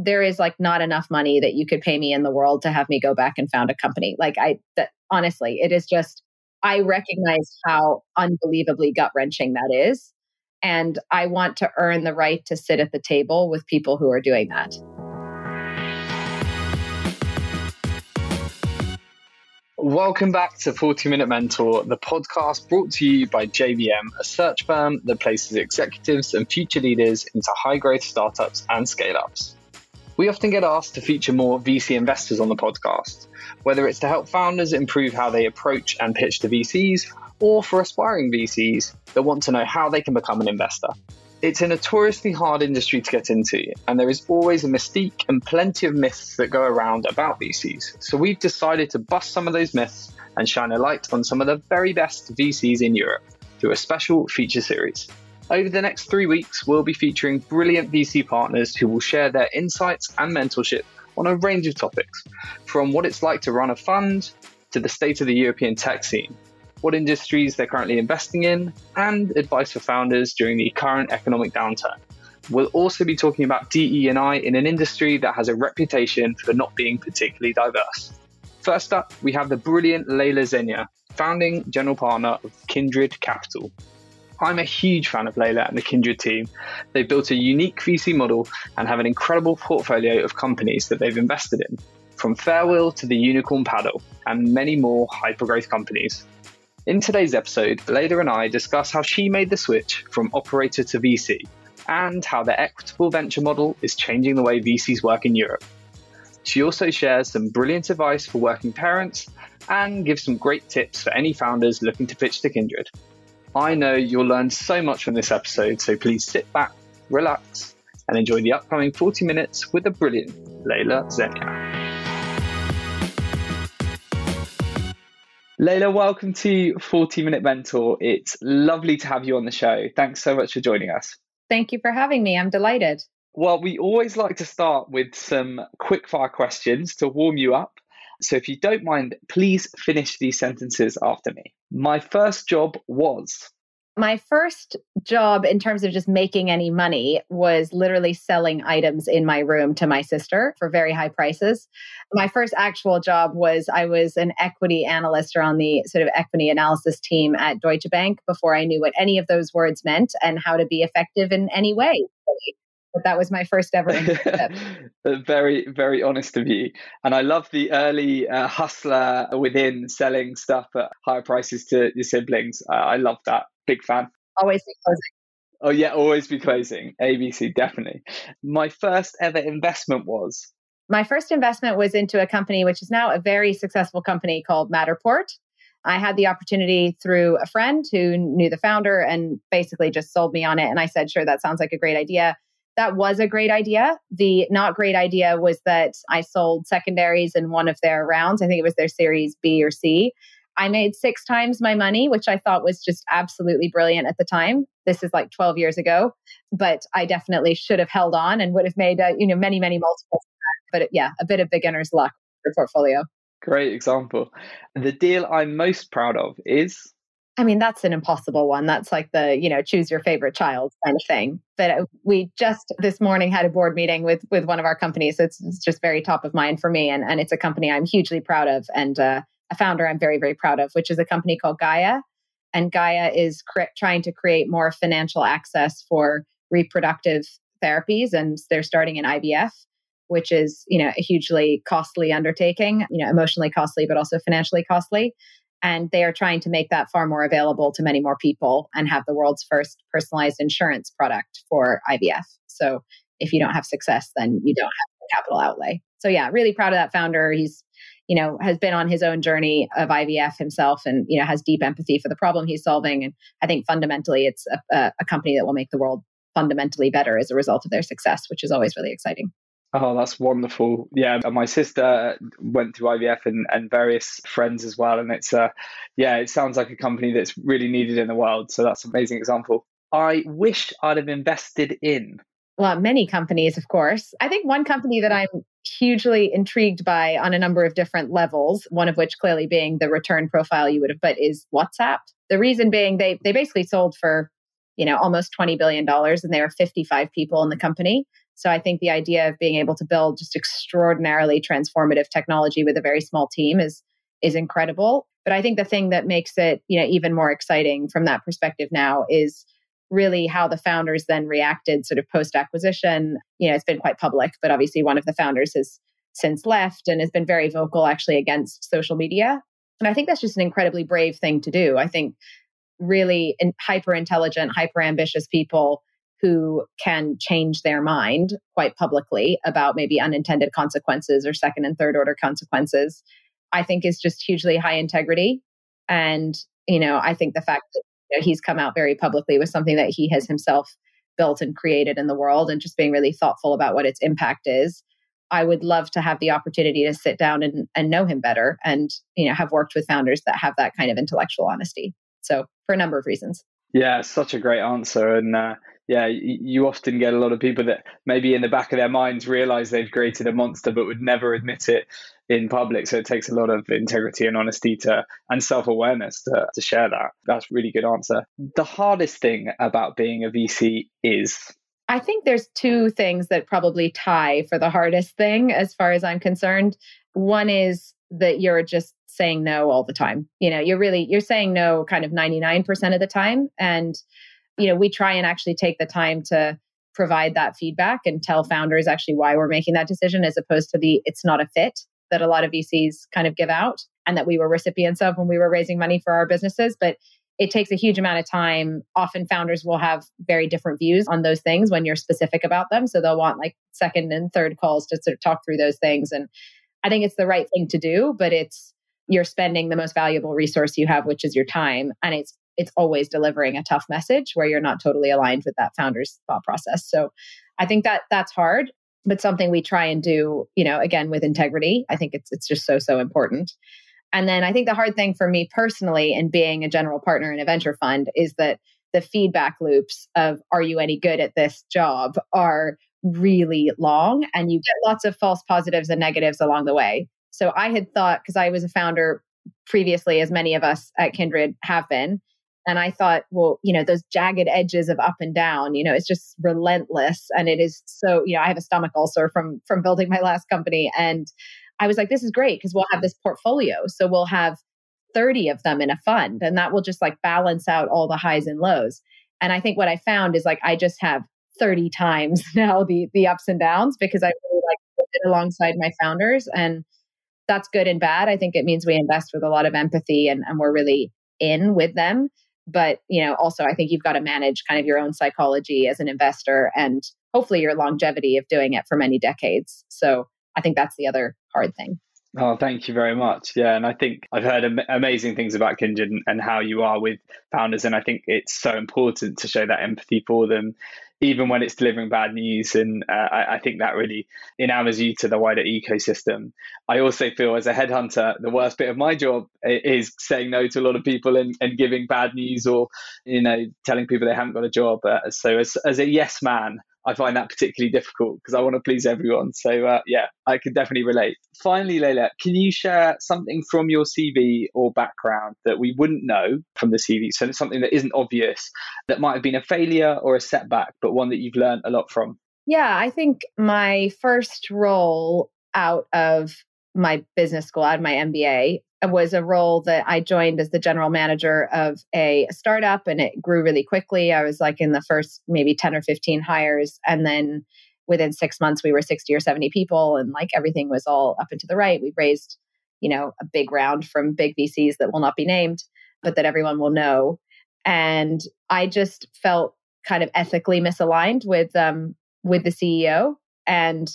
there is like not enough money that you could pay me in the world to have me go back and found a company. Like I that honestly, it is just I recognize how unbelievably gut wrenching that is. And I want to earn the right to sit at the table with people who are doing that. Welcome back to 40 Minute Mentor, the podcast brought to you by JVM, a search firm that places executives and future leaders into high growth startups and scale ups. We often get asked to feature more VC investors on the podcast, whether it's to help founders improve how they approach and pitch to VCs, or for aspiring VCs that want to know how they can become an investor. It's a notoriously hard industry to get into, and there is always a mystique and plenty of myths that go around about VCs. So we've decided to bust some of those myths and shine a light on some of the very best VCs in Europe through a special feature series. Over the next three weeks, we'll be featuring brilliant VC partners who will share their insights and mentorship on a range of topics, from what it's like to run a fund to the state of the European tech scene what industries they're currently investing in, and advice for founders during the current economic downturn. We'll also be talking about DE&I in an industry that has a reputation for not being particularly diverse. First up, we have the brilliant Leila Zegna, founding general partner of Kindred Capital. I'm a huge fan of Leila and the Kindred team. They've built a unique VC model and have an incredible portfolio of companies that they've invested in, from Farewill to the Unicorn Paddle, and many more hypergrowth companies. In today's episode, Leila and I discuss how she made the switch from operator to VC and how the equitable venture model is changing the way VCs work in Europe. She also shares some brilliant advice for working parents and gives some great tips for any founders looking to pitch to Kindred. I know you'll learn so much from this episode, so please sit back, relax, and enjoy the upcoming 40 minutes with the brilliant Leila Zegna. Leila, welcome to 40 Minute Mentor. It's lovely to have you on the show. Thanks so much for joining us. Thank you for having me. I'm delighted. Well, we always like to start with some quick fire questions to warm you up. So if you don't mind, please finish these sentences after me. My first job was my first job in terms of just making any money was literally selling items in my room to my sister for very high prices. My first actual job was I was an equity analyst or on the sort of equity analysis team at Deutsche Bank before I knew what any of those words meant and how to be effective in any way. But that was my first ever very, very honest of you. And I love the early uh, hustler within selling stuff at higher prices to your siblings. Uh, I love that. Big fan. Always be closing. Oh yeah, always be closing. ABC, definitely. My first ever investment was. My first investment was into a company which is now a very successful company called Matterport. I had the opportunity through a friend who knew the founder and basically just sold me on it. And I said, sure, that sounds like a great idea. That was a great idea. The not great idea was that I sold secondaries in one of their rounds. I think it was their series B or C. I made six times my money, which I thought was just absolutely brilliant at the time. This is like 12 years ago, but I definitely should have held on and would have made, uh, you know, many, many multiples. But yeah, a bit of beginner's luck for portfolio. Great example. The deal I'm most proud of is I mean, that's an impossible one. That's like the, you know, choose your favorite child kind of thing. But uh, we just this morning had a board meeting with with one of our companies. It's, it's just very top of mind for me. And, and it's a company I'm hugely proud of. And uh, a founder I'm very, very proud of, which is a company called Gaia. And Gaia is cre- trying to create more financial access for reproductive therapies. And they're starting in IVF, which is, you know, a hugely costly undertaking, you know, emotionally costly, but also financially costly. And they are trying to make that far more available to many more people and have the world's first personalized insurance product for IVF. So if you don't have success, then you don't have capital outlay. So yeah, really proud of that founder. He's you know, has been on his own journey of IVF himself and, you know, has deep empathy for the problem he's solving. And I think fundamentally it's a, a company that will make the world fundamentally better as a result of their success, which is always really exciting. Oh, that's wonderful. Yeah, my sister went through IVF and, and various friends as well. And it's, uh, yeah, it sounds like a company that's really needed in the world. So that's an amazing example. I wish I'd have invested in well, many companies, of course. I think one company that I'm hugely intrigued by on a number of different levels, one of which clearly being the return profile you would have put is WhatsApp. The reason being they they basically sold for, you know, almost $20 billion and there are 55 people in the company. So I think the idea of being able to build just extraordinarily transformative technology with a very small team is is incredible. But I think the thing that makes it, you know, even more exciting from that perspective now is really how the founders then reacted sort of post acquisition. You know, it's been quite public, but obviously one of the founders has since left and has been very vocal actually against social media. And I think that's just an incredibly brave thing to do. I think really in, hyper intelligent, hyper ambitious people who can change their mind quite publicly about maybe unintended consequences or second and third order consequences, I think is just hugely high integrity. And, you know, I think the fact that you know, he's come out very publicly with something that he has himself built and created in the world and just being really thoughtful about what its impact is. I would love to have the opportunity to sit down and, and know him better and, you know, have worked with founders that have that kind of intellectual honesty. So for a number of reasons. Yeah, such a great answer. And uh, yeah, you often get a lot of people that maybe in the back of their minds realize they've created a monster but would never admit it in public. So it takes a lot of integrity and honesty to and self awareness to, to share that. That's really good answer. The hardest thing about being a VC is I think there's two things that probably tie for the hardest thing as far as I'm concerned. One is that you're just saying no all the time. You know, you're really you're saying no kind of 99% of the time and you know, we try and actually take the time to provide that feedback and tell founders actually why we're making that decision as opposed to the it's not a fit that a lot of VCs kind of give out and that we were recipients of when we were raising money for our businesses. But it takes a huge amount of time. Often founders will have very different views on those things when you're specific about them. So they'll want like second and third calls to sort of talk through those things. And I think it's the right thing to do, but it's you're spending the most valuable resource you have, which is your time. And it's it's always delivering a tough message where you're not totally aligned with that founder's thought process. So I think that that's hard, but something we try and do, you know, again with integrity. I think it's it's just so so important. And then I think the hard thing for me personally in being a general partner in a venture fund is that the feedback loops of are you any good at this job are really long and you get lots of false positives and negatives along the way. So I had thought because I was a founder previously as many of us at Kindred have been and I thought, well, you know, those jagged edges of up and down, you know, it's just relentless and it is so, you know, I have a stomach ulcer from from building my last company and I was like, this is great because we'll have this portfolio. So we'll have 30 of them in a fund and that will just like balance out all the highs and lows. And I think what I found is like I just have 30 times now the the ups and downs because I really like it alongside my founders and that's good and bad. I think it means we invest with a lot of empathy and, and we're really in with them. But, you know, also I think you've got to manage kind of your own psychology as an investor and hopefully your longevity of doing it for many decades. So I think that's the other hard thing. Oh, thank you very much. Yeah, and I think I've heard am- amazing things about Kindred and, and how you are with founders, and I think it's so important to show that empathy for them, even when it's delivering bad news. And uh, I, I, think that really enamors you to the wider ecosystem. I also feel as a headhunter, the worst bit of my job is saying no to a lot of people and, and giving bad news or, you know, telling people they haven't got a job. Uh, so as, as a yes man, I find that particularly difficult because I want to please everyone. So uh, yeah, I can definitely relate. Finally, Leila, can you share something from your CV or background that we wouldn't know from the CV? So it's something that isn't obvious that might have been a failure or a setback, but one that you've learned a lot from. Yeah, I think my first role out of my business school, out of my MBA, was a role that I joined as the general manager of a startup and it grew really quickly. I was like in the first maybe 10 or 15 hires. And then within six months, we were 60 or 70 people and like everything was all up and to the right. We raised, you know, a big round from big VCs that will not be named, but that everyone will know. And I just felt kind of ethically misaligned with um with the CEO. And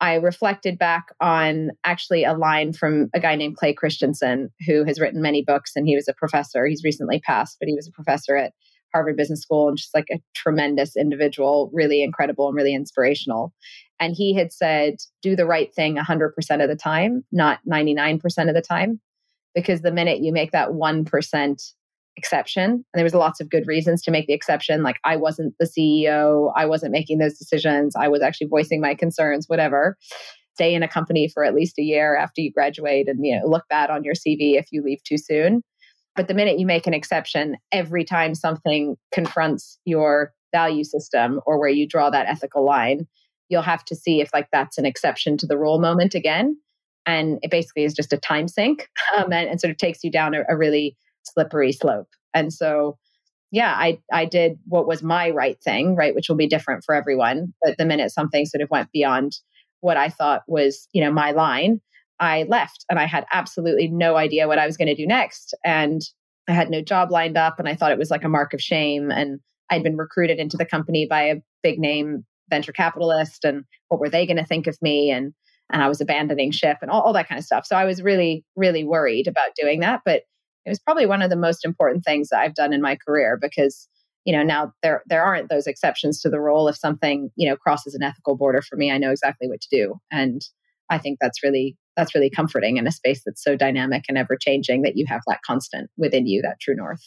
I reflected back on actually a line from a guy named Clay Christensen, who has written many books and he was a professor. He's recently passed, but he was a professor at Harvard Business School and just like a tremendous individual, really incredible and really inspirational. And he had said, do the right thing 100% of the time, not 99% of the time. Because the minute you make that 1% exception. And there was lots of good reasons to make the exception. Like I wasn't the CEO, I wasn't making those decisions, I was actually voicing my concerns, whatever. Stay in a company for at least a year after you graduate and you know look bad on your CV if you leave too soon. But the minute you make an exception, every time something confronts your value system or where you draw that ethical line, you'll have to see if like that's an exception to the rule moment again. And it basically is just a time sink um, and, and, sort of takes you down a, a really slippery slope. And so, yeah, I, I did what was my right thing, right, which will be different for everyone. But the minute something sort of went beyond what I thought was, you know, my line, I left and I had absolutely no idea what I was going to do next. And I had no job lined up and I thought it was like a mark of shame. And I'd been recruited into the company by a big name venture capitalist and what were they going to think of me? And and I was abandoning ship and all, all that kind of stuff. So I was really, really worried about doing that. But it was probably one of the most important things that I've done in my career because you know now there there aren't those exceptions to the rule. If something you know crosses an ethical border for me i know exactly what to do. And i think that's really that's really comforting in a space that's so dynamic and ever changing that you have that constant within you that true north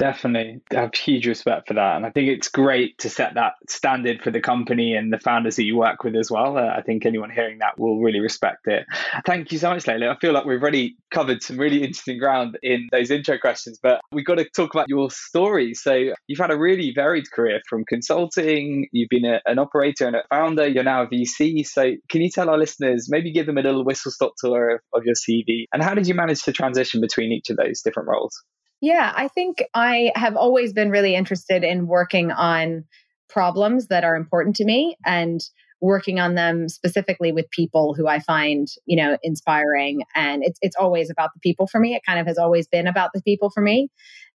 Definitely. I have huge respect for that. And I think it's great to set that standard for the company and the founders that you work with as well. Uh, I think anyone hearing that will really respect it. Thank you so much, Leila. I feel like we've already covered some really interesting ground in those intro questions, but we've got to talk about your story. So you've had a really varied career from consulting, you've been a, an operator and a founder, you're now a VC. So can you tell our listeners, maybe give them a little whistle stop tour of, of your CV? And how did you manage to transition between each of those different roles? Yeah, I think I have always been really interested in working on problems that are important to me and working on them specifically with people who I find, you know, inspiring. And it's it's always about the people for me. It kind of has always been about the people for me.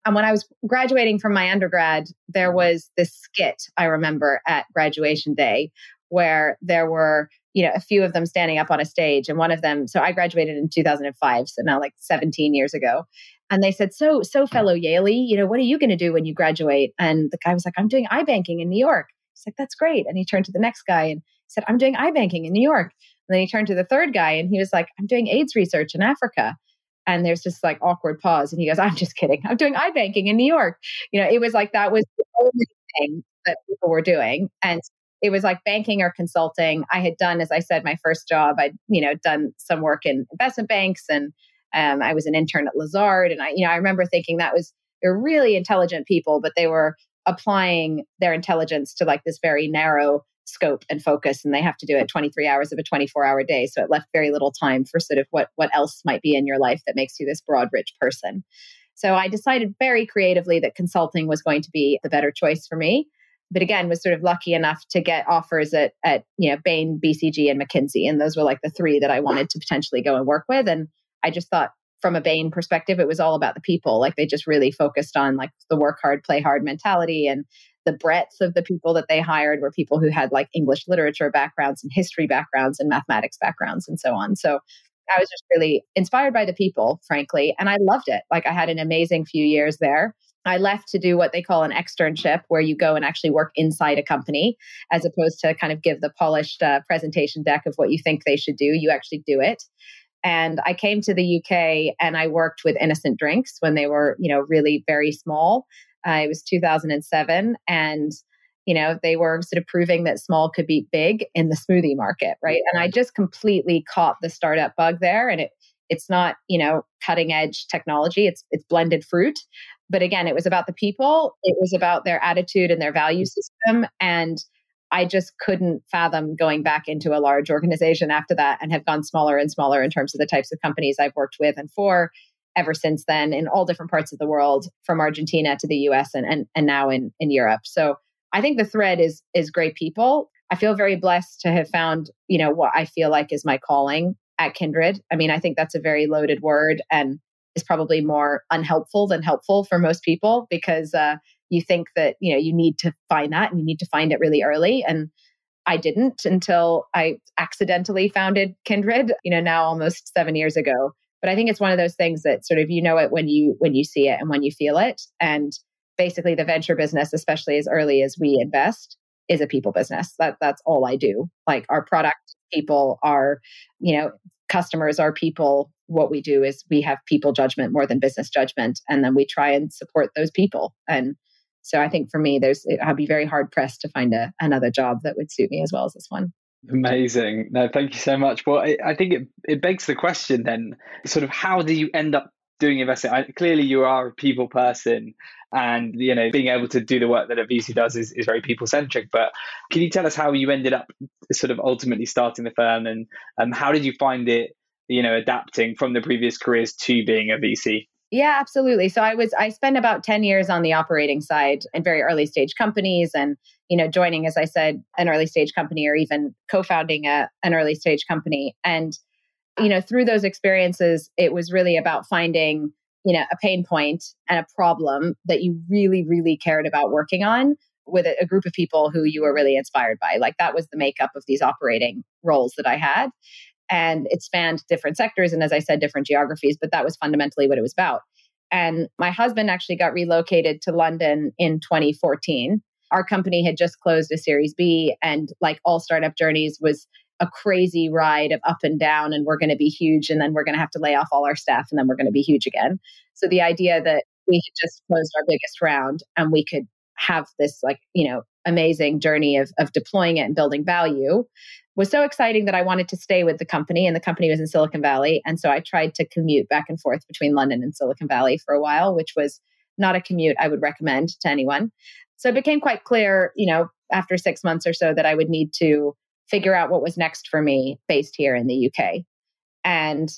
And when I was graduating from my undergrad, there mm-hmm. was this skit I remember at graduation day where there were you know a few of them standing up on a stage and one of them so i graduated in 2005 so now like 17 years ago and they said, So, so fellow Yalie, you know, what are you going to do when you graduate? And the guy was like, I'm doing iBanking in New York. He's like, That's great. And he turned to the next guy and said, I'm doing iBanking in New York. And then he turned to the third guy and he was like, I'm doing AIDS research in Africa. And there's just like awkward pause. And he goes, I'm just kidding. I'm doing iBanking in New York. You know, it was like that was the only thing that people were doing. And it was like banking or consulting. I had done, as I said, my first job. I'd, you know, done some work in investment banks and um, I was an intern at Lazard, and I, you know, I remember thinking that was they're really intelligent people, but they were applying their intelligence to like this very narrow scope and focus, and they have to do it 23 hours of a 24 hour day. So it left very little time for sort of what what else might be in your life that makes you this broad, rich person. So I decided very creatively that consulting was going to be the better choice for me but again was sort of lucky enough to get offers at at you know Bain, BCG, and McKinsey, and those were like the three that I wanted to potentially go and work with. And I just thought from a Bain perspective, it was all about the people. Like they just really focused on like the work hard, play hard mentality and the breadth of the people that they hired were people who had like English literature backgrounds and history backgrounds and mathematics backgrounds and so on. So I was just really inspired by the people, frankly, and I loved it. Like I had an amazing few years there. I left to do what they call an externship, where you go and actually work inside a company, as opposed to kind of give the polished uh, presentation deck of what you think they should do. You actually do it. And I came to the UK and I worked with Innocent Drinks when they were, you know, really very small. Uh, it was 2007. And, you know, they were sort of proving that small could be big in the smoothie market, right? And I just completely caught the startup bug there. And it, it's not, you know, cutting edge technology, it's, it's blended fruit. But again, it was about the people, it was about their attitude and their value mm. system. And I just couldn't fathom going back into a large organization after that and have gone smaller and smaller in terms of the types of companies I've worked with and for ever since then in all different parts of the world, from Argentina to the US and, and, and now in, in Europe. So I think the thread is is great people. I feel very blessed to have found, you know, what I feel like is my calling at Kindred. I mean, I think that's a very loaded word and is probably more unhelpful than helpful for most people because uh, you think that you know you need to find that and you need to find it really early and I didn't until I accidentally founded Kindred, you know, now almost 7 years ago. But I think it's one of those things that sort of you know it when you when you see it and when you feel it and basically the venture business especially as early as we invest is a people business. That that's all I do. Like our product people are, you know, customers are people. What we do is we have people judgment more than business judgment and then we try and support those people and so I think for me, there's I'd be very hard pressed to find a, another job that would suit me as well as this one. Amazing. No, thank you so much. Well, I, I think it, it begs the question then, sort of how do you end up doing investing, I, clearly you are a people person and you know being able to do the work that a VC does is, is very people centric. But can you tell us how you ended up sort of ultimately starting the firm and um, how did you find it, you know, adapting from the previous careers to being a VC? Yeah, absolutely. So I was I spent about 10 years on the operating side in very early stage companies and you know joining as I said an early stage company or even co-founding a, an early stage company and you know through those experiences it was really about finding you know a pain point and a problem that you really really cared about working on with a, a group of people who you were really inspired by like that was the makeup of these operating roles that I had and it spanned different sectors and as i said different geographies but that was fundamentally what it was about. And my husband actually got relocated to london in 2014 our company had just closed a series b and like all startup journeys was a crazy ride of up and down and we're going to be huge and then we're going to have to lay off all our staff and then we're going to be huge again. So the idea that we had just closed our biggest round and we could have this like you know amazing journey of, of deploying it and building value was so exciting that I wanted to stay with the company, and the company was in Silicon Valley. And so I tried to commute back and forth between London and Silicon Valley for a while, which was not a commute I would recommend to anyone. So it became quite clear, you know, after six months or so that I would need to figure out what was next for me based here in the UK. And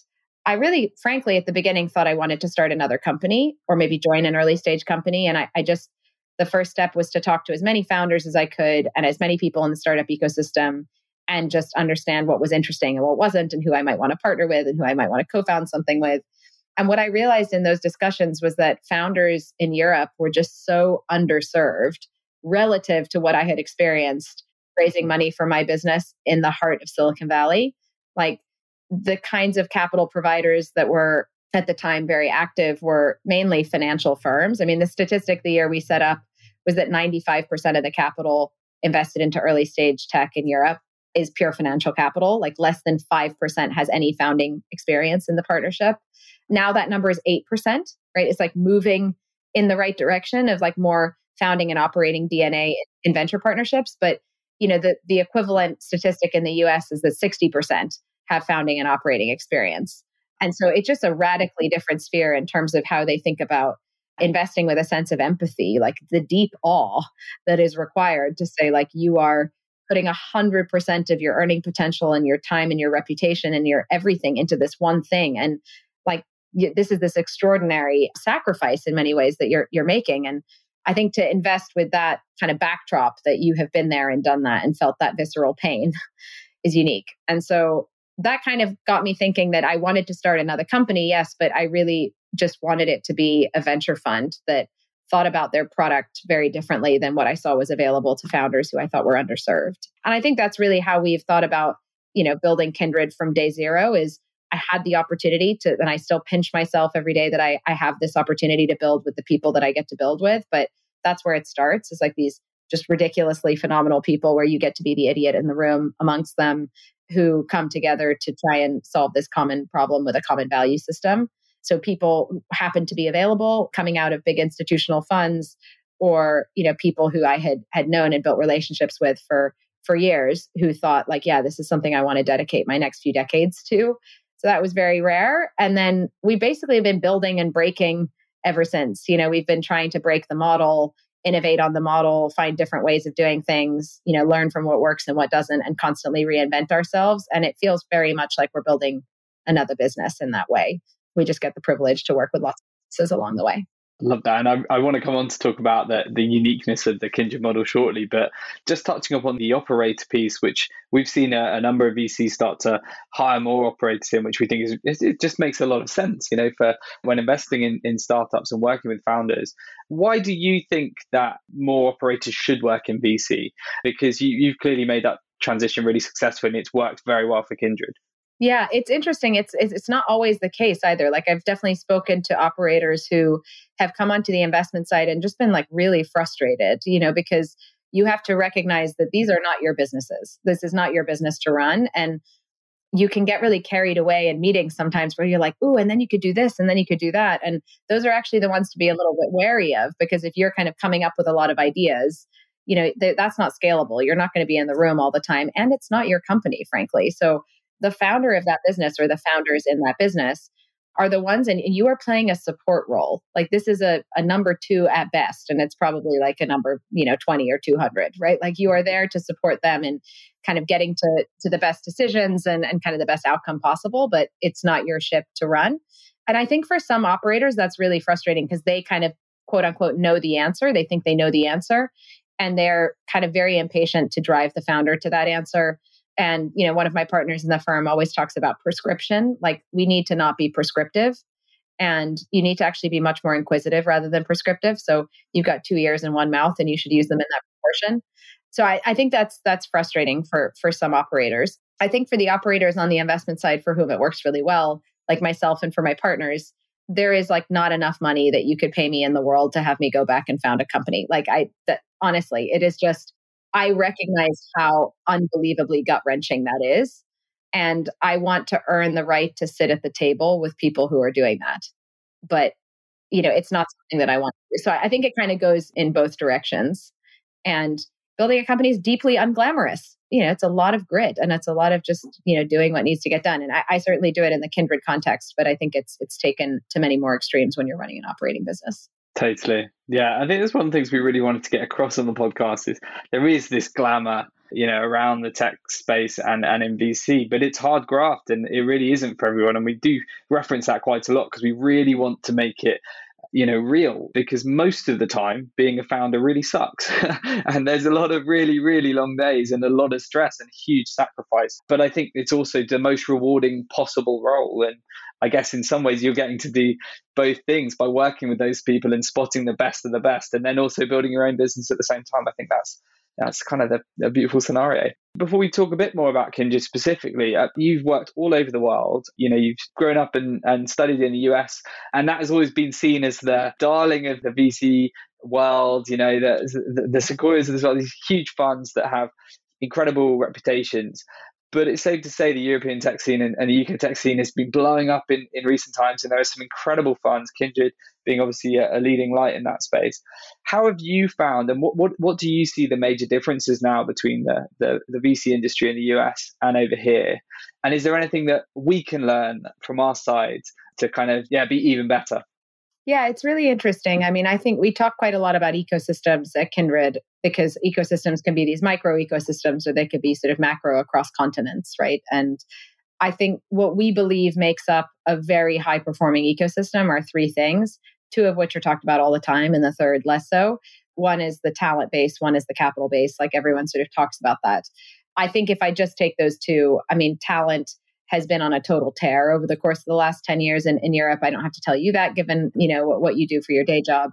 I really, frankly, at the beginning thought I wanted to start another company or maybe join an early stage company. And I, I just, the first step was to talk to as many founders as I could and as many people in the startup ecosystem and just understand what was interesting and what wasn't, and who I might want to partner with and who I might want to co found something with. And what I realized in those discussions was that founders in Europe were just so underserved relative to what I had experienced raising money for my business in the heart of Silicon Valley. Like the kinds of capital providers that were at the time very active were mainly financial firms. I mean, the statistic the year we set up was that 95% of the capital invested into early stage tech in Europe is pure financial capital. Like less than 5% has any founding experience in the partnership. Now that number is 8%, right? It's like moving in the right direction of like more founding and operating DNA in venture partnerships. But, you know, the, the equivalent statistic in the US is that 60% have founding and operating experience. And so it's just a radically different sphere in terms of how they think about investing with a sense of empathy, like the deep awe that is required to say, like, you are putting 100% of your earning potential and your time and your reputation and your everything into this one thing. And like this is this extraordinary sacrifice in many ways that you're you're making. And i think to invest with that kind of backdrop that you have been there and done that and felt that visceral pain is unique. And so that kind of got me thinking that i wanted to start another company yes but i really just wanted it to be a venture fund that thought about their product very differently than what I saw was available to founders who I thought were underserved. And I think that's really how we've thought about, you know, building Kindred from day zero is I had the opportunity to, and I still pinch myself every day that I, I have this opportunity to build with the people that I get to build with. But that's where it starts is like these just ridiculously phenomenal people where you get to be the idiot in the room amongst them who come together to try and solve this common problem with a common value system. So people happen to be available coming out of big institutional funds or, you know, people who I had had known and built relationships with for for years who thought like, yeah, this is something I want to dedicate my next few decades to. So that was very rare. And then we basically have been building and breaking ever since. You know, we've been trying to break the model, innovate on the model, find different ways of doing things, you know, learn from what works and what doesn't, and constantly reinvent ourselves. And it feels very much like we're building another business in that way we just get the privilege to work with lots of businesses along the way. Love that. And I, I, want to come on to talk about the, the uniqueness of the Kindred model shortly, but just touching upon the operator piece, which we've seen a, a number of VCs start to hire more operators in, which we think is it just makes a lot of sense, you know, for when investing in, in startups and working with founders. Why do you think that more operators should work in VC? Because you, you've clearly made that transition really successful and it's worked very well for Kindred. Yeah, it's interesting. It's, it's not always the case either. Like I've definitely spoken to operators who have come onto the investment side and just been like really frustrated, you know, because you have to recognize that these are not your businesses. This is not your business to run and you can get really carried away in meetings sometimes where you're like, "Ooh, and then you could do this and then you could do that." And those are actually the ones to be a little bit wary of because if you're kind of coming up with a lot of ideas, you know, th- that's not scalable. You're not going to be in the room all the time and it's not your company, frankly. So the founder of that business or the founders in that business are the ones and, and you are playing a support role. Like this is a, a number two at best and it's probably like a number you know 20 or 200 right? Like you are there to support them in kind of getting to to the best decisions and, and kind of the best outcome possible but it's not your ship to run. And i think for some operators that's really frustrating because they kind of quote unquote know the answer. They think they know the answer and they're kind of very impatient to drive the founder to that answer and you know one of my partners in the firm always talks about prescription like we need to not be prescriptive and you need to actually be much more inquisitive rather than prescriptive. So you've got two ears and one mouth and you should use them in that proportion. So I, I think that's that's frustrating for for some operators. I think for the operators on the investment side for whom it works really well like myself and for my partners there is like not enough money that you could pay me in the world to have me go back and found a company. Like i that honestly it is just I recognize how unbelievably gut wrenching that is. And I want to earn the right to sit at the table with people who are doing that. But, you know, it's not something that I want to do. So I think it kind of goes in both directions. And building a company is deeply unglamorous. You know, it's a lot of grit and it's a lot of just, you know, doing what needs to get done. And I, I certainly do it in the kindred context, but I think it's it's taken to many more extremes when you're running an operating business. Totally. Yeah. I think that's one of the things we really wanted to get across on the podcast is there is this glamour, you know, around the tech space and, and in VC, but it's hard graft and it really isn't for everyone. And we do reference that quite a lot because we really want to make it you know real because most of the time being a founder really sucks and there's a lot of really really long days and a lot of stress and huge sacrifice but i think it's also the most rewarding possible role and I guess in some ways you're getting to do both things by working with those people and spotting the best of the best, and then also building your own business at the same time. I think that's that's kind of the, beautiful scenario. Before we talk a bit more about Kindred specifically, uh, you've worked all over the world. You know, you've grown up and, and studied in the US, and that has always been seen as the darling of the VC world. You know, the, the, the Sequoias as well, these huge funds that have incredible reputations. But it's safe to say the European tech scene and, and, the UK tech scene has been blowing up in, in recent times, and there are some incredible funds, Kindred being obviously a, a leading light in that space. How have you found, and what, what, what do you see the major differences now between the, the, the VC industry in the US and over here? And is there anything that we can learn from our side to kind of yeah be even better? Yeah, it's really interesting. I mean, I think we talk quite a lot about ecosystems at Kindred because ecosystems can be these micro ecosystems or they could be sort of macro across continents, right? And I think what we believe makes up a very high performing ecosystem are three things, two of which are talked about all the time, and the third less so. One is the talent base, one is the capital base. Like everyone sort of talks about that. I think if I just take those two, I mean, talent has been on a total tear over the course of the last 10 years in, in Europe. I don't have to tell you that given, you know, what, what you do for your day job.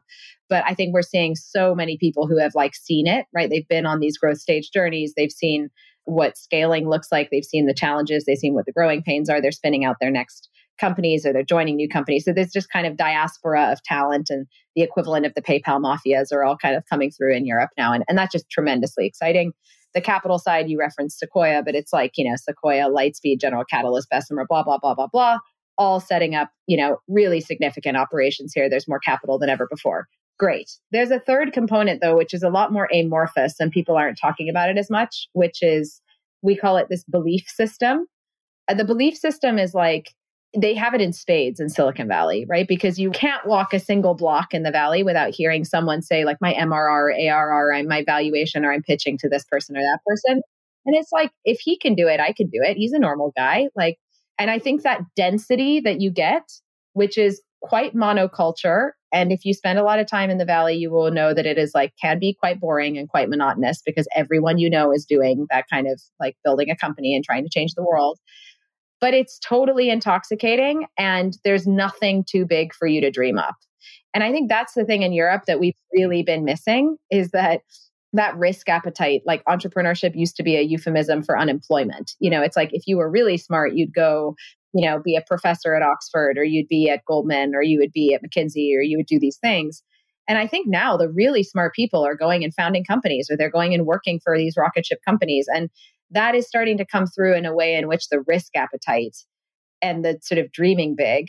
But I think we're seeing so many people who have like seen it, right? They've been on these growth stage journeys. They've seen what scaling looks like. They've seen the challenges. They've seen what the growing pains are. They're spinning out their next companies or they're joining new companies. So there's just kind of diaspora of talent and the equivalent of the PayPal mafias are all kind of coming through in Europe now. And, and that's just tremendously exciting the capital side, you referenced Sequoia, but it's like, you know, Sequoia, Lightspeed, General Catalyst, Bessemer, blah, blah, blah, blah, blah, all setting up, you know, really significant operations here. There's more capital than ever before. Great. There's a third component, though, which is a lot more amorphous and people aren't talking about it as much, which is we call it this belief system. Uh, the belief system is like they have it in spades in Silicon Valley, right? Because you can't walk a single block in the valley without hearing someone say, like, my MRR, ARR, I'm my valuation, or I'm pitching to this person or that person. And it's like, if he can do it, I can do it. He's a normal guy. Like, and I think that density that you get, which is quite monoculture. And if you spend a lot of time in the valley, you will know that it is like can be quite boring and quite monotonous because everyone you know is doing that kind of like building a company and trying to change the world but it's totally intoxicating and there's nothing too big for you to dream up. And I think that's the thing in Europe that we've really been missing is that that risk appetite like entrepreneurship used to be a euphemism for unemployment. You know, it's like if you were really smart, you'd go, you know, be a professor at Oxford or you'd be at Goldman or you would be at McKinsey or you would do these things. And I think now the really smart people are going and founding companies or they're going and working for these rocket ship companies. And that is starting to come through in a way in which the risk appetite and the sort of dreaming big.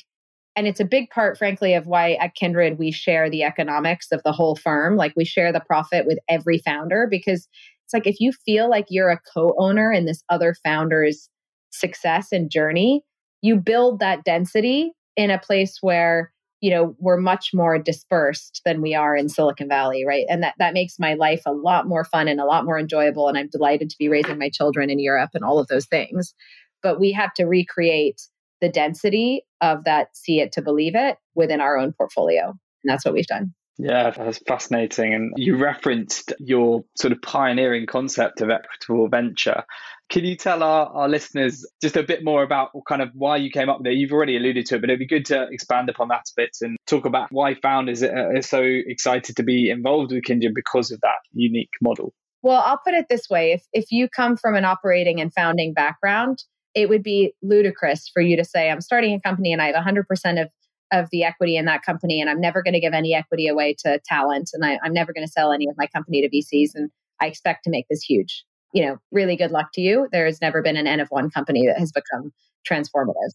And it's a big part frankly of why at kindred we share the economics of the whole firm. Like we share the profit with every founder because it's like if you feel like you're a co-owner in this other founder's success and journey you build that density in a place where you know we're much more dispersed than we are in silicon valley right and that that makes my life a lot more fun and a lot more enjoyable and i'm delighted to be raising my children in europe and all of those things but we have to recreate the density of that see it to believe it within our own portfolio and that's what we've done yeah, that's fascinating. And you referenced your sort of pioneering concept of equitable venture. Can you tell our, our listeners just a bit more about kind of why you came up there? You've already alluded to it, but it'd be good to expand upon that a bit and talk about why founders are so excited to be involved with Kindred because of that unique model. Well, I'll put it this way if, if you come from an operating and founding background, it would be ludicrous for you to say, I'm starting a company and I have 100% of of the equity in that company and i'm never going to give any equity away to talent and I, i'm never going to sell any of my company to vcs and i expect to make this huge you know, really good luck to you. There has never been an N of one company that has become transformative.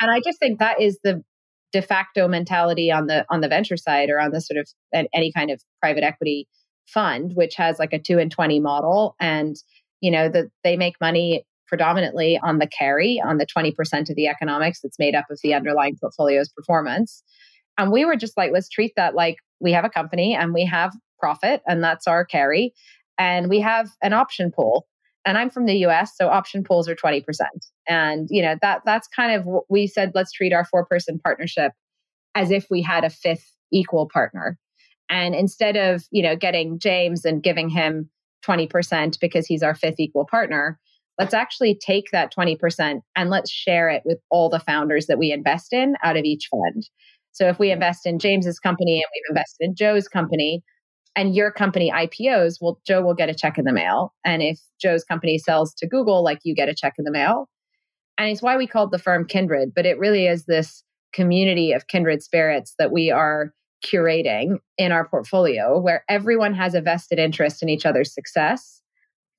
And I just think that is the de facto mentality on the on the venture side or on the sort of any kind of private equity fund, which has like a two and twenty model, and you know that they make money predominantly on the carry on the twenty percent of the economics that's made up of the underlying portfolio's performance. And we were just like, let's treat that like we have a company and we have profit, and that's our carry and we have an option pool. And i'm from the us so option pools are 20% and you know that that's kind of what we said let's treat our four person partnership as if we had a fifth equal partner. And instead of you know getting james and giving him 20% because he's our fifth equal partner let's actually take that 20% and let's share it with all the founders that we invest in out of each fund. So if we invest in james's company and we've invested in joe's company and your company IPOs, well, Joe will get a check in the mail. And if Joe's company sells to Google, like you get a check in the mail. And it's why we called the firm Kindred, but it really is this community of kindred spirits that we are curating in our portfolio where everyone has a vested interest in each other's success.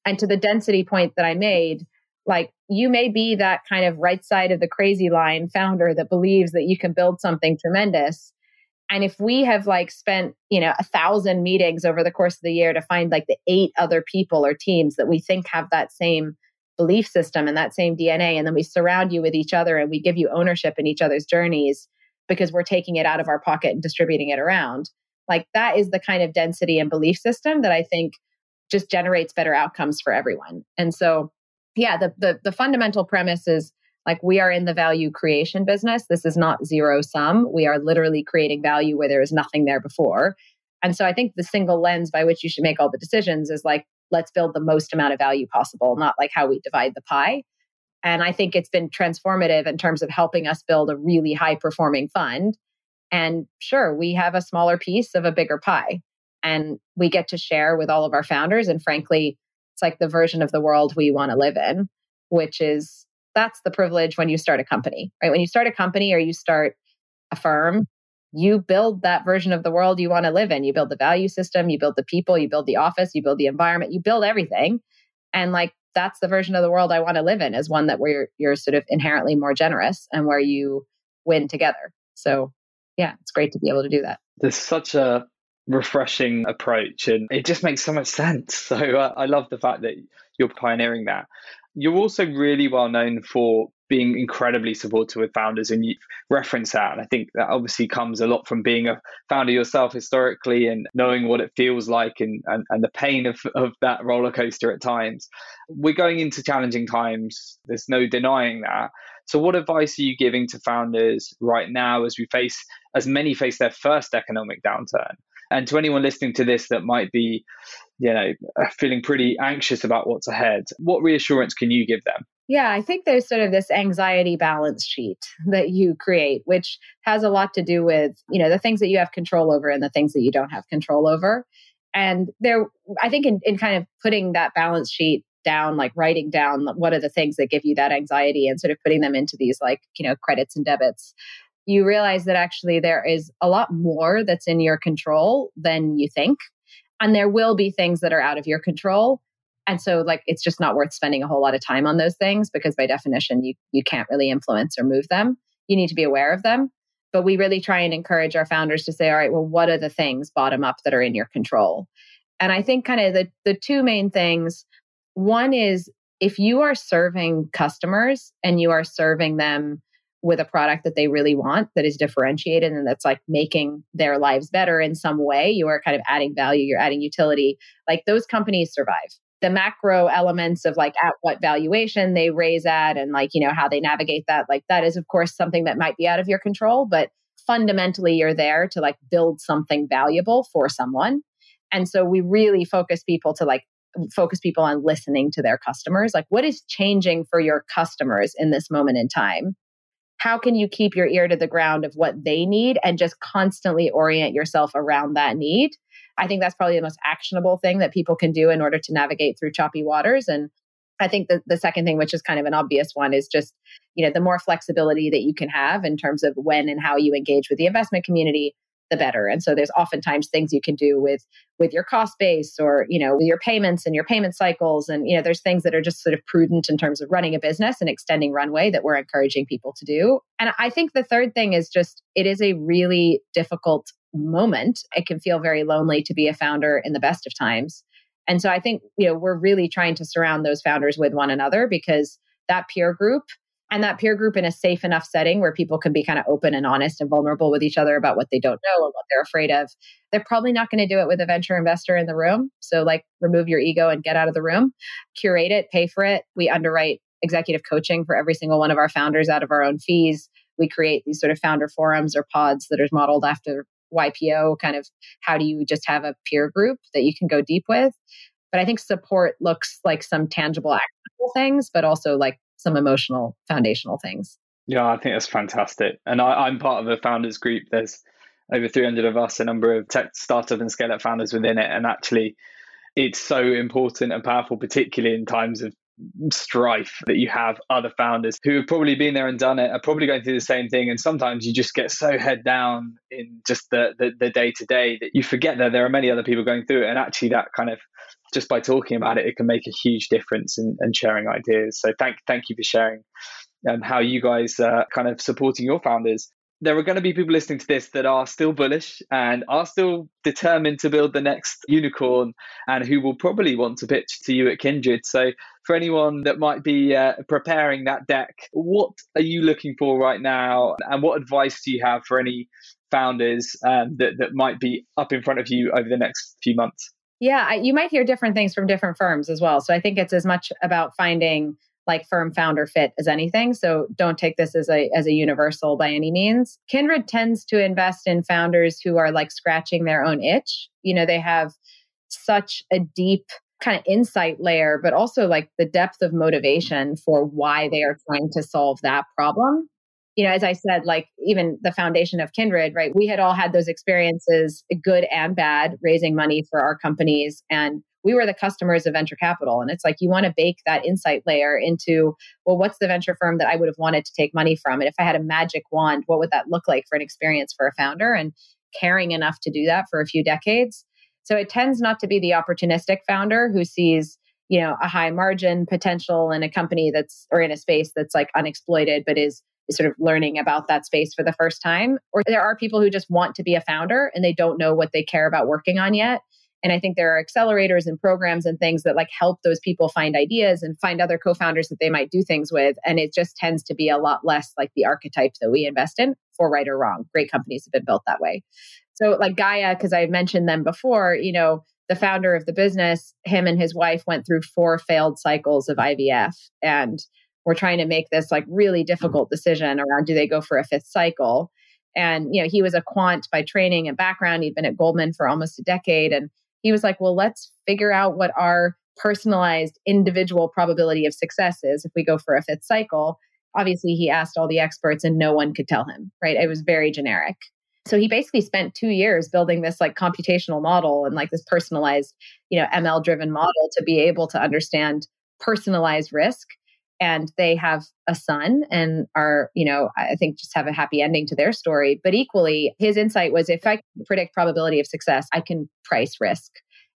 And to the density point that I made, like you may be that kind of right side of the crazy line founder that believes that you can build something tremendous and if we have like spent, you know, a thousand meetings over the course of the year to find like the eight other people or teams that we think have that same belief system and that same DNA, and then we surround you with each other and we give you ownership in each other's journeys because we're taking it out of our pocket and distributing it around. Like that is the kind of density and belief system that I think just generates better outcomes for everyone. And so, yeah, the the, the fundamental premise is like we are in the value creation business. This is not zero sum. We are literally creating value where there is nothing there before. And so I think the single lens by which you should make all the decisions is like, let's build the most amount of value possible, not like how we divide the pie. And I think it's been transformative in terms of helping us build a really high performing fund. And sure, we have a smaller piece of a bigger pie and we get to share with all of our founders. And frankly, it's like the version of the world we want to live in, which is that's the privilege when you start a company, right? When you start a company or you start a firm, you build that version of the world you want to live in. You build the value system, you build the people, you build the office, you build the environment, you build everything. And like that's the version of the world I want to live in is one that where you're sort of inherently more generous and where you win together. So yeah, it's great to be able to do that. There's such a refreshing approach and it just makes so much sense. So uh, I love the fact that you're pioneering that. You're also really well known for being incredibly supportive with founders, and you reference that. And I think that obviously comes a lot from being a founder yourself historically and knowing what it feels like and, and, and the pain of, of that roller coaster at times. We're going into challenging times, there's no denying that. So, what advice are you giving to founders right now as we face, as many face their first economic downturn? And to anyone listening to this that might be, you know, uh, feeling pretty anxious about what's ahead, what reassurance can you give them? Yeah, I think there's sort of this anxiety balance sheet that you create, which has a lot to do with, you know, the things that you have control over and the things that you don't have control over. And there, I think in, in kind of putting that balance sheet down, like writing down what are the things that give you that anxiety and sort of putting them into these like, you know, credits and debits you realize that actually there is a lot more that's in your control than you think. And there will be things that are out of your control. And so like it's just not worth spending a whole lot of time on those things because by definition you you can't really influence or move them. You need to be aware of them. But we really try and encourage our founders to say, all right, well, what are the things bottom up that are in your control? And I think kind of the the two main things, one is if you are serving customers and you are serving them with a product that they really want that is differentiated and that's like making their lives better in some way. You are kind of adding value, you're adding utility. Like those companies survive. The macro elements of like at what valuation they raise at and like, you know, how they navigate that, like that is, of course, something that might be out of your control. But fundamentally, you're there to like build something valuable for someone. And so we really focus people to like focus people on listening to their customers. Like, what is changing for your customers in this moment in time? How can you keep your ear to the ground of what they need and just constantly orient yourself around that need? I think that's probably the most actionable thing that people can do in order to navigate through choppy waters. And I think the, the second thing, which is kind of an obvious one, is just, you know, the more flexibility that you can have in terms of when and how you engage with the investment community, the better. And so there's oftentimes things you can do with with your cost base or you know with your payments and your payment cycles. And you know there's things that are just sort of prudent in terms of running a business and extending runway that we're encouraging people to do. And i think the third thing is just it is a really difficult moment. It can feel very lonely to be a founder in the best of times. And so i think you know we're really trying to surround those founders with one another because that peer group and that peer group in a safe enough setting where people can be kind of open and honest and vulnerable with each other about what they don't know and what they're afraid of. They're probably not going to do it with a venture investor in the room. So, like, remove your ego and get out of the room, curate it, pay for it. We underwrite executive coaching for every single one of our founders out of our own fees. We create these sort of founder forums or pods that are modeled after YPO, kind of how do you just have a peer group that you can go deep with. But I think support looks like some tangible, actionable things, but also like some emotional foundational things. Yeah, I think that's fantastic. And I, am part of a founders group. There's over 300 of us, a number of tech startup and scale up founders within it. And actually, it's so important and powerful, particularly in times of strife that you have other founders who have probably been there and done it are probably going through the same thing and sometimes you just get so head down in just the the day to day that you forget that there are many other people going through it and actually that kind of just by talking about it, it can make a huge difference in, in sharing ideas. So thank thank you for sharing um, how you guys are kind of supporting your founders. There are going to be people listening to this that are still bullish and are still determined to build the next unicorn and who will probably want to pitch to you at Kindred. So, for anyone that might be uh, preparing that deck, what are you looking for right now? And what advice do you have for any founders um, that, that might be up in front of you over the next few months? Yeah, I, you might hear different things from different firms as well. So I think it's as much about finding like firm founder fit as anything. So don't take this as a as a universal by any means. Kindred tends to invest in founders who are like scratching their own itch. You know, they have such a deep kind of insight layer, but also like the depth of motivation for why they are trying to solve that problem you know, as I said, like even the foundation of Kindred, right? We had all had those experiences, good and bad, raising money for our companies. And we were the customers of venture capital. And it's like you want to bake that insight layer into, well, what's the venture firm that I would have wanted to take money from? And if I had a magic wand, what would that look like for an experience for a founder? And caring enough to do that for a few decades. So it tends not to be the opportunistic founder who sees, you know, a high margin potential in a company that's or in a space that's like unexploited, but is sort of learning about that space for the first time. Or there are people who just want to be a founder and they don't know what they care about working on yet. And I think there are accelerators and programs and things that like help those people find ideas and find other co-founders that they might do things with. And it just tends to be a lot less like the archetype that we invest in for right or wrong. Great companies have been built that way. So like Gaia, because I mentioned them before, you know, the founder of the business, him and his wife went through four failed cycles of IVF. And we're trying to make this like really difficult decision around do they go for a fifth cycle and you know he was a quant by training and background he'd been at goldman for almost a decade and he was like well let's figure out what our personalized individual probability of success is if we go for a fifth cycle. Obviously he asked all the experts and no one could tell him right? It was very generic. So he basically spent two years building this like computational model and like this personalized you know ml driven model to be able to understand personalized risk and they have a son and are, you know, I think just have a happy ending to their story. But equally, his insight was if I predict probability of success, I can price risk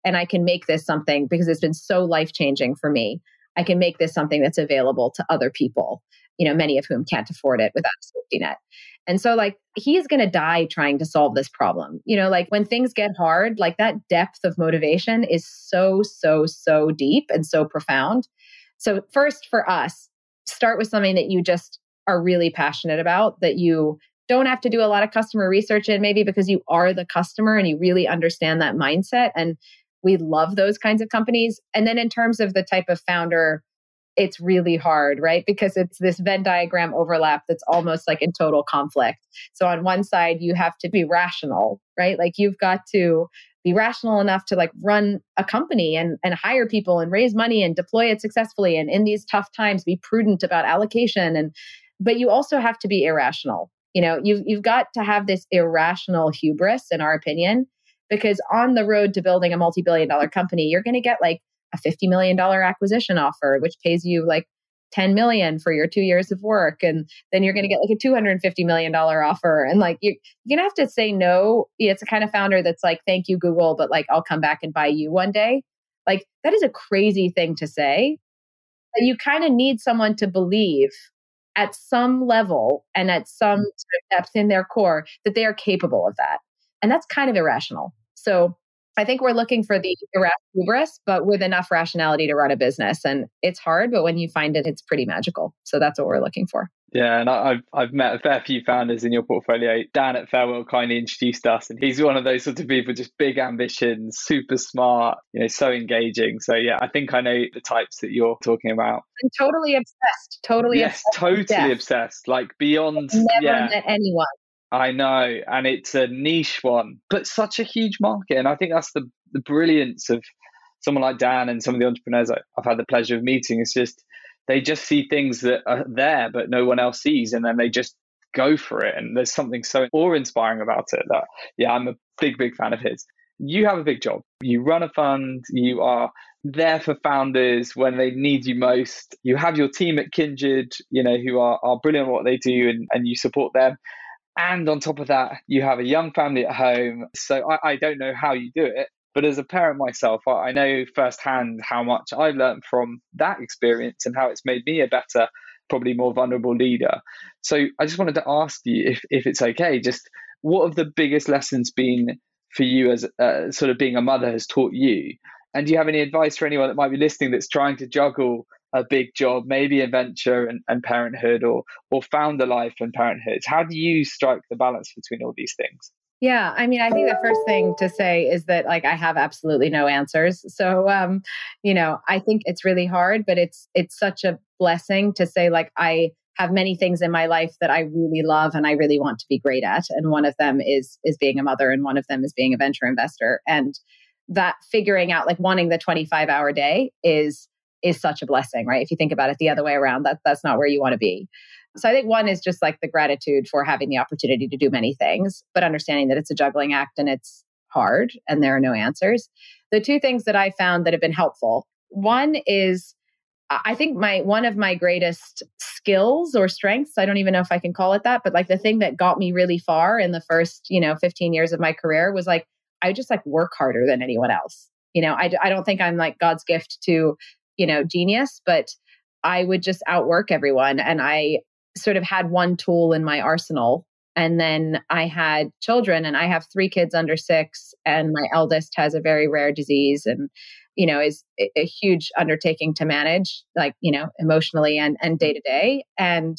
and I can make this something because it's been so life changing for me. I can make this something that's available to other people, you know, many of whom can't afford it without a safety net. And so, like, he's going to die trying to solve this problem. You know, like when things get hard, like that depth of motivation is so, so, so deep and so profound so, first for us, start with something that you just are really passionate about that you don't have to do a lot of customer research in, maybe because you are the customer and you really understand that mindset. And we love those kinds of companies. And then in terms of the type of founder, it's really hard, right? Because it's this Venn diagram overlap that's almost like in total conflict. So on one side, you have to be rational, right? Like you've got to be rational enough to like run a company and, and hire people and raise money and deploy it successfully. And in these tough times, be prudent about allocation. And but you also have to be irrational. You know, you've you've got to have this irrational hubris, in our opinion, because on the road to building a multi-billion dollar company, you're going to get like a $50 million acquisition offer, which pays you like 10 million for your two years of work. And then you're going to get like a $250 million offer. And like you, you're going to have to say no. It's a kind of founder that's like, thank you, Google, but like, I'll come back and buy you one day. Like that is a crazy thing to say. But you kind of need someone to believe at some level and at some depth in their core that they are capable of that. And that's kind of irrational. So I think we're looking for the hubris, but with enough rationality to run a business. And it's hard, but when you find it, it's pretty magical. So that's what we're looking for. Yeah, and I've I've met a fair few founders in your portfolio. Dan at Farewill kindly introduced us, and he's one of those sort of people, just big ambitions, super smart, you know, so engaging. So yeah, I think I know the types that you're talking about. I'm totally obsessed, totally yes, obsessed totally obsessed, like beyond. Never yeah. met anyone I know, and it's a niche one, but such a huge market. And I think that's the, the brilliance of someone like Dan and some of the entrepreneurs I've had the pleasure of meeting. It's just they just see things that are there, but no one else sees, and then they just go for it. And there's something so awe-inspiring about it that, yeah, I'm a big, big fan of his. You have a big job. You run a fund. You are there for founders when they need you most. You have your team at Kindred, you know, who are, are brilliant at what they do, and, and you support them and on top of that, you have a young family at home. So I, I don't know how you do it. But as a parent myself, I, I know firsthand how much I've learned from that experience and how it's made me a better, probably more vulnerable leader. So I just wanted to ask you if, if it's okay, just what have the biggest lessons been for you as uh, sort of being a mother has taught you? And do you have any advice for anyone that might be listening that's trying to juggle a big job, maybe a venture and, and parenthood or or founder life and parenthood? How do you strike the balance between all these things? Yeah, I mean, I think the first thing to say is that like I have absolutely no answers. So, um, you know, I think it's really hard, but it's it's such a blessing to say like I have many things in my life that I really love and I really want to be great at, and one of them is is being a mother, and one of them is being a venture investor, and that figuring out like wanting the 25 hour day is is such a blessing, right? If you think about it the other way around, that that's not where you want to be. So I think one is just like the gratitude for having the opportunity to do many things, but understanding that it's a juggling act and it's hard and there are no answers. The two things that I found that have been helpful. One is I think my one of my greatest skills or strengths, I don't even know if I can call it that, but like the thing that got me really far in the first, you know, 15 years of my career was like I just like work harder than anyone else. You know, I, I don't think I'm like God's gift to you know, genius, but I would just outwork everyone. And I sort of had one tool in my arsenal. And then I had children, and I have three kids under six, and my eldest has a very rare disease and, you know, is a huge undertaking to manage, like, you know, emotionally and, and day to day. And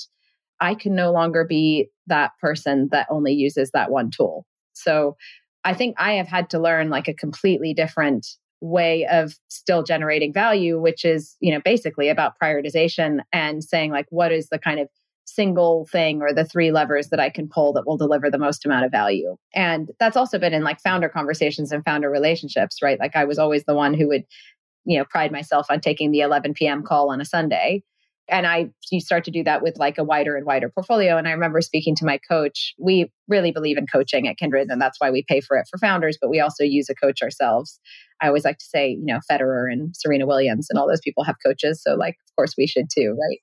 I can no longer be that person that only uses that one tool. So I think I have had to learn like a completely different way of still generating value which is you know basically about prioritization and saying like what is the kind of single thing or the three levers that I can pull that will deliver the most amount of value. And that's also been in like founder conversations and founder relationships, right? Like I was always the one who would, you know, pride myself on taking the 11 p.m. call on a Sunday and I you start to do that with like a wider and wider portfolio. And I remember speaking to my coach. We really believe in coaching at Kindred, and that's why we pay for it for founders, but we also use a coach ourselves. I always like to say, you know, Federer and Serena Williams and all those people have coaches. So, like, of course, we should too, right?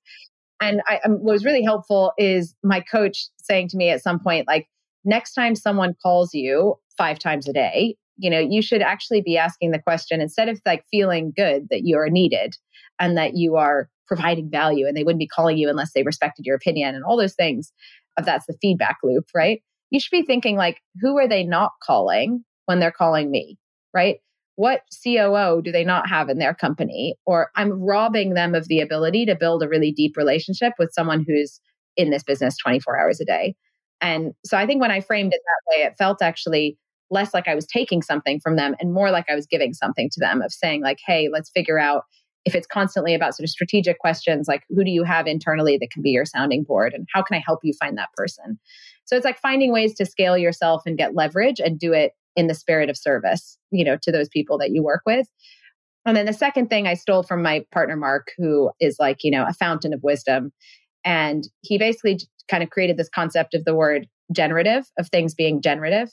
And I, um, what was really helpful is my coach saying to me at some point, like, next time someone calls you five times a day, you know, you should actually be asking the question instead of like feeling good that you are needed and that you are providing value and they wouldn't be calling you unless they respected your opinion and all those things. If that's the feedback loop, right? You should be thinking like, who are they not calling when they're calling me, right? What COO do they not have in their company? Or I'm robbing them of the ability to build a really deep relationship with someone who's in this business 24 hours a day. And so I think when I framed it that way, it felt actually less like I was taking something from them and more like I was giving something to them of saying, like, hey, let's figure out if it's constantly about sort of strategic questions like who do you have internally that can be your sounding board and how can I help you find that person? So it's like finding ways to scale yourself and get leverage and do it in the spirit of service, you know, to those people that you work with. And then the second thing I stole from my partner, Mark, who is like, you know, a fountain of wisdom. And he basically kind of created this concept of the word generative, of things being generative.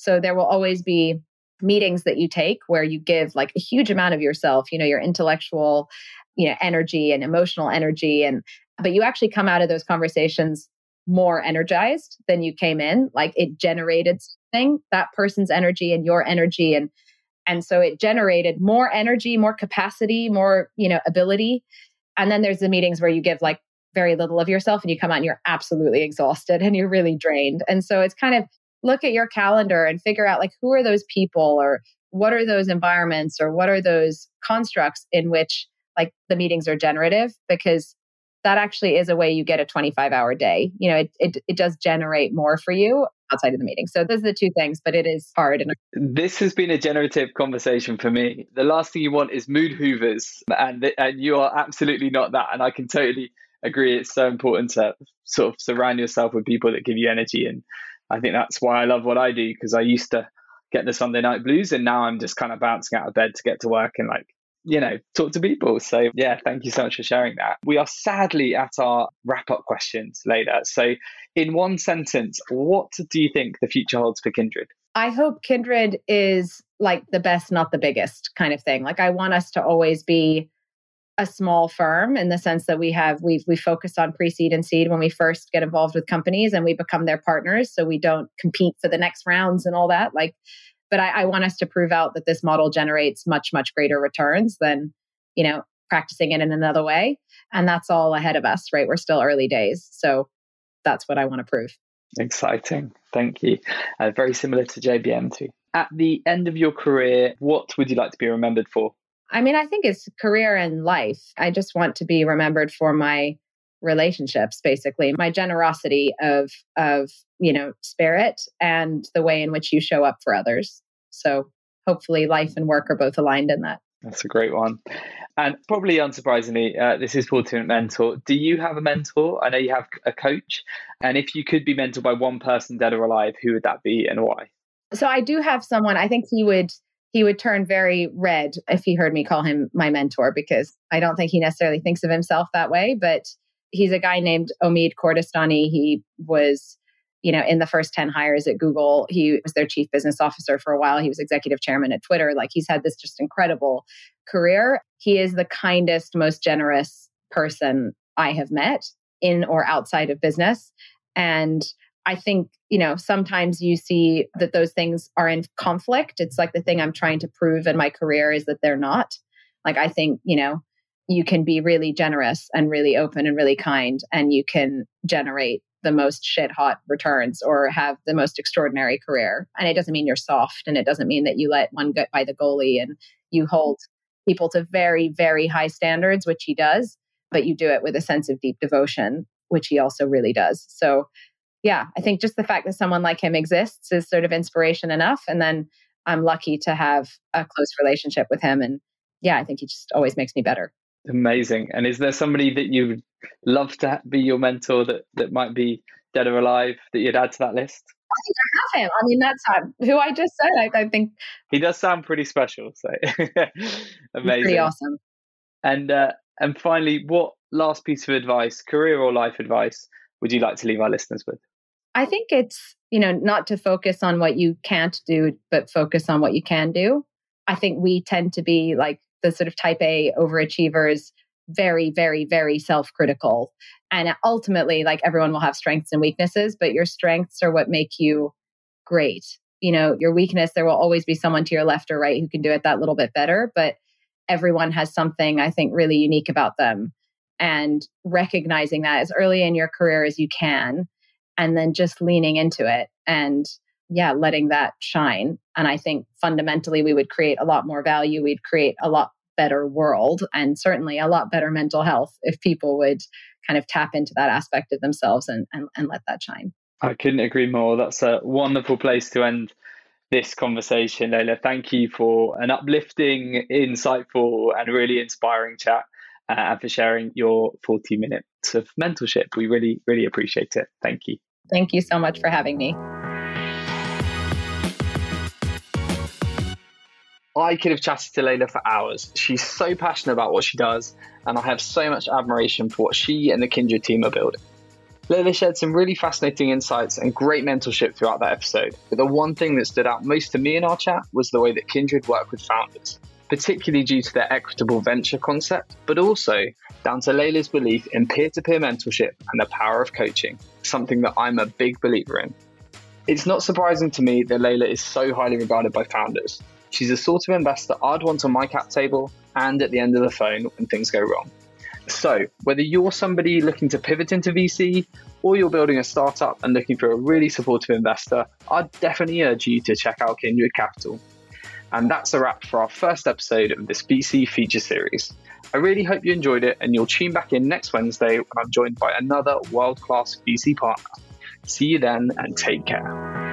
So there will always be meetings that you take where you give like a huge amount of yourself, you know, your intellectual, you know, energy and emotional energy. And, but you actually come out of those conversations more energized than you came in. Like it generated mm. something, that person's energy and your energy. And and so it generated more energy, more capacity, more, you know, ability. And then there's the meetings where you give like very little of yourself and you come out and you're absolutely exhausted and you're really drained. And so it's kind of look at your calendar and figure out like who are those people or what are those environments or what are those constructs in which like the meetings are generative because that actually is a way you get a 25 hour day. You know, it, it, it does generate more for you outside of the meeting. So those are the two things, but it is hard. And this has been a generative conversation for me. The last thing you want is mood hoovers, and and you are absolutely not that. And I can totally agree. It's so important to sort of surround yourself with people that give you energy, and I think that's why I love what I do because I used to get the Sunday night blues, and now I'm just kind of bouncing out of bed to get to work and like you know, talk to people. So, yeah, thank you so much for sharing that. We are sadly at our wrap up questions later. So, in one sentence, what do you think the future holds for Kindred? I hope Kindred is like the best, not the biggest kind of thing. Like, I want us to always be a small firm in the sense that we have we've we focus on pre-seed and seed when we first get involved with companies and we become their partners so we don't compete for the next rounds and all that like but I, I want us to prove out that this model generates much, much greater returns than, you know, practicing it in another way. And that's all ahead of us, right? We're still early days. So that's what I want to prove. Exciting. Thank you. Uh, very similar to JBM too. At the end of your career, what would you like to be remembered for? I mean, I think it's career and life. I just want to be remembered for my relationships basically my generosity of of you know spirit and the way in which you show up for others. So hopefully life and work are both aligned in that. That's a great one. And probably unsurprisingly uh, this is for ultimate mentor. Do you have a mentor? I know you have a coach. And if you could be mentored by one person dead or alive who would that be and why? So i do have someone. I think he would he would turn very red if he heard me call him my mentor because i don't think he necessarily thinks of himself that way but he's a guy named Omid Kordestani. He was, you know, in the first 10 hires at Google. He was their chief business officer for a while. He was executive chairman at Twitter. Like he's had this just incredible career. He is the kindest, most generous person I have met in or outside of business. And I think, you know, sometimes you see that those things are in conflict. It's like the thing I'm trying to prove in my career is that they're not. Like, I think, you know, you can be really generous and really open and really kind, and you can generate the most shit hot returns or have the most extraordinary career. And it doesn't mean you're soft, and it doesn't mean that you let one get by the goalie and you hold people to very, very high standards, which he does, but you do it with a sense of deep devotion, which he also really does. So, yeah, I think just the fact that someone like him exists is sort of inspiration enough. And then I'm lucky to have a close relationship with him. And yeah, I think he just always makes me better. Amazing. And is there somebody that you would love to be your mentor that, that might be dead or alive that you'd add to that list? I think I have him. I mean, that's who I just said. I, I, think he does sound pretty special. So amazing, pretty awesome. And uh, and finally, what last piece of advice, career or life advice, would you like to leave our listeners with? I think it's you know not to focus on what you can't do, but focus on what you can do. I think we tend to be like the sort of type A overachievers very, very, very self critical. And uh, ultimately, like everyone will have strengths and weaknesses, but your strengths are what make you great. You know, your weakness, there will always be someone to your left or right who can do it that little bit better, but everyone has something I think really unique about them. And recognizing that as early in your career as you can, and then just leaning into it and yeah, letting that shine. And I think fundamentally we would create a lot more value. We'd create a lot better world and certainly a lot better mental health if people would kind of tap into that aspect of themselves and, and, and let that shine. I couldn't agree more. That's a wonderful place to end this conversation, Leila. Thank you for an uplifting, insightful, and really inspiring chat uh, and for sharing your 40 minutes of mentorship. We really, really appreciate it. Thank you. Thank you so much for having me. I could have chatted to Leila for hours. She's so passionate about what she does, and I have so much admiration for what she and the Kindred team are building. Leila shared some really fascinating insights and great mentorship throughout that episode. But the one thing that stood out most to me in our chat was the way that Kindred work with founders, particularly due to their equitable venture concept, but also down to Leila's belief in peer to peer mentorship and the power of coaching, something that I'm a big believer in. It's not surprising to me that Leila is so highly regarded by founders. She's the sort of investor I'd want on my cap table and at the end of the phone when things go wrong. So, whether you're somebody looking to pivot into VC or you're building a startup and looking for a really supportive investor, I'd definitely urge you to check out Kindred Capital. And that's a wrap for our first episode of this VC feature series. I really hope you enjoyed it and you'll tune back in next Wednesday when I'm joined by another world class VC partner. See you then and take care.